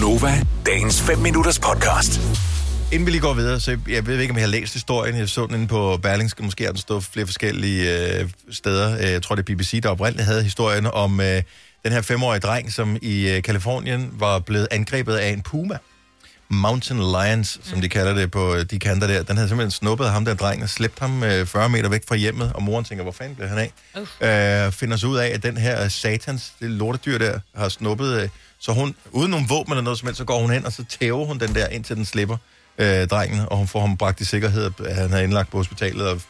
Gunova, dagens 5 minutters podcast. Inden vi lige går videre, så jeg ved ikke, om jeg har læst historien. Jeg så den inde på Berlingske. Måske har den stået flere forskellige øh, steder. Øh, Jeg tror, det er BBC, der oprindeligt havde historien om øh, den her femårige dreng, som i øh, Kalifornien var blevet angrebet af en puma. Mountain Lions, som de kalder det på øh, de kanter der. Den havde simpelthen snuppet ham der dreng og slæbt ham øh, 40 meter væk fra hjemmet, og moren tænker, hvor fanden blev han af? Øh, finder så ud af, at den her satans, det lortedyr der, har snuppet, øh, så hun, uden nogen våben eller noget som helst, så går hun hen, og så tæver hun den der, indtil den slipper øh, drengen, og hun får ham bragt i sikkerhed, at han er indlagt på hospitalet, og,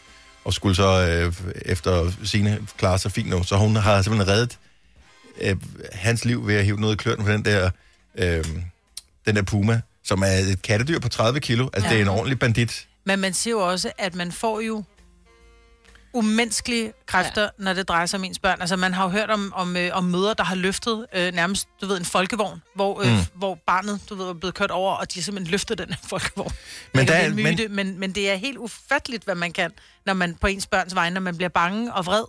og skulle så øh, efter sine klare sig fint nu. Så hun har simpelthen reddet øh, hans liv ved at hive noget i kløren for den der, øh, den der puma, som er et kattedyr på 30 kilo. Altså. Ja. det er en ordentlig bandit. Men man siger jo også, at man får jo umenneskelige kræfter, ja. når det drejer sig om ens børn. Altså, man har jo hørt om, om, øh, om møder, der har løftet øh, nærmest, du ved, en folkevogn, hvor, øh, mm. hvor barnet, du ved, er blevet kørt over, og de har simpelthen løftet den her folkevogn. Men det er der er- myte, men... Men, men det er helt ufatteligt, hvad man kan, når man på ens børns vegne, når man bliver bange og vred.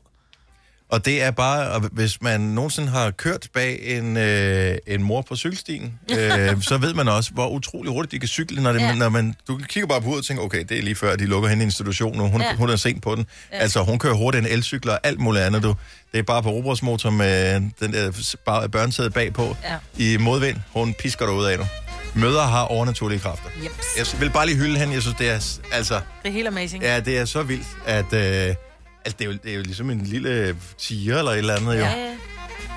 Og det er bare, og hvis man nogensinde har kørt bag en, øh, en mor på cykelstien, øh, så ved man også, hvor utrolig hurtigt de kan cykle, når, det, ja. Når man, du kigger bare på hovedet og tænker, okay, det er lige før, de lukker hende i institution nu. Hun, ja. Hun er sent på den. Ja. Altså, hun kører hurtigt en elcykler og alt muligt andet, du. Det er bare på robotsmotor med den der børnesæde bagpå Ja. i modvind. Hun pisker dig ud af nu. Møder har overnaturlige kræfter. Jeps. Jeg vil bare lige hylde hende. Jeg synes, det er, altså, Det er helt amazing. ja, det er så vildt, at... Øh, altså, det er, jo, det er jo ligesom en lille tiger eller et eller andet, jo. Ja, ja.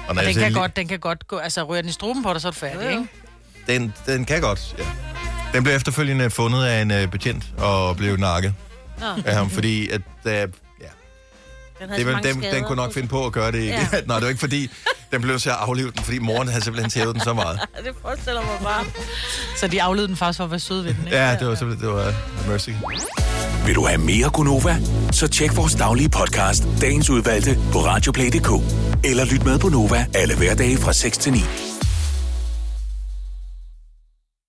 Og Og den kan, godt, den kan godt gå, altså ryger den i struben på dig, så er du færdig, Jo, jo. ikke? Den, den kan godt, ja. Den blev efterfølgende fundet af en uh, betjent og blev nakket Nå, af ham, fordi at, uh, ja, den havde det, den, den kunne nok finde på at gøre det. Ja. Ja. Nej, det var ikke fordi, den blev så at aflive den, fordi moren havde simpelthen tævet den så meget. Det forestiller mig bare. Så de aflede den faktisk for at være søde ved den, ikke? Ja, det var simpelthen, det var mercy. Vil du have mere Gunova? Så tjek vores daglige podcast, dagens udvalgte, på radioplay.dk. Eller lyt med på Nova alle hverdage fra 6 til 9.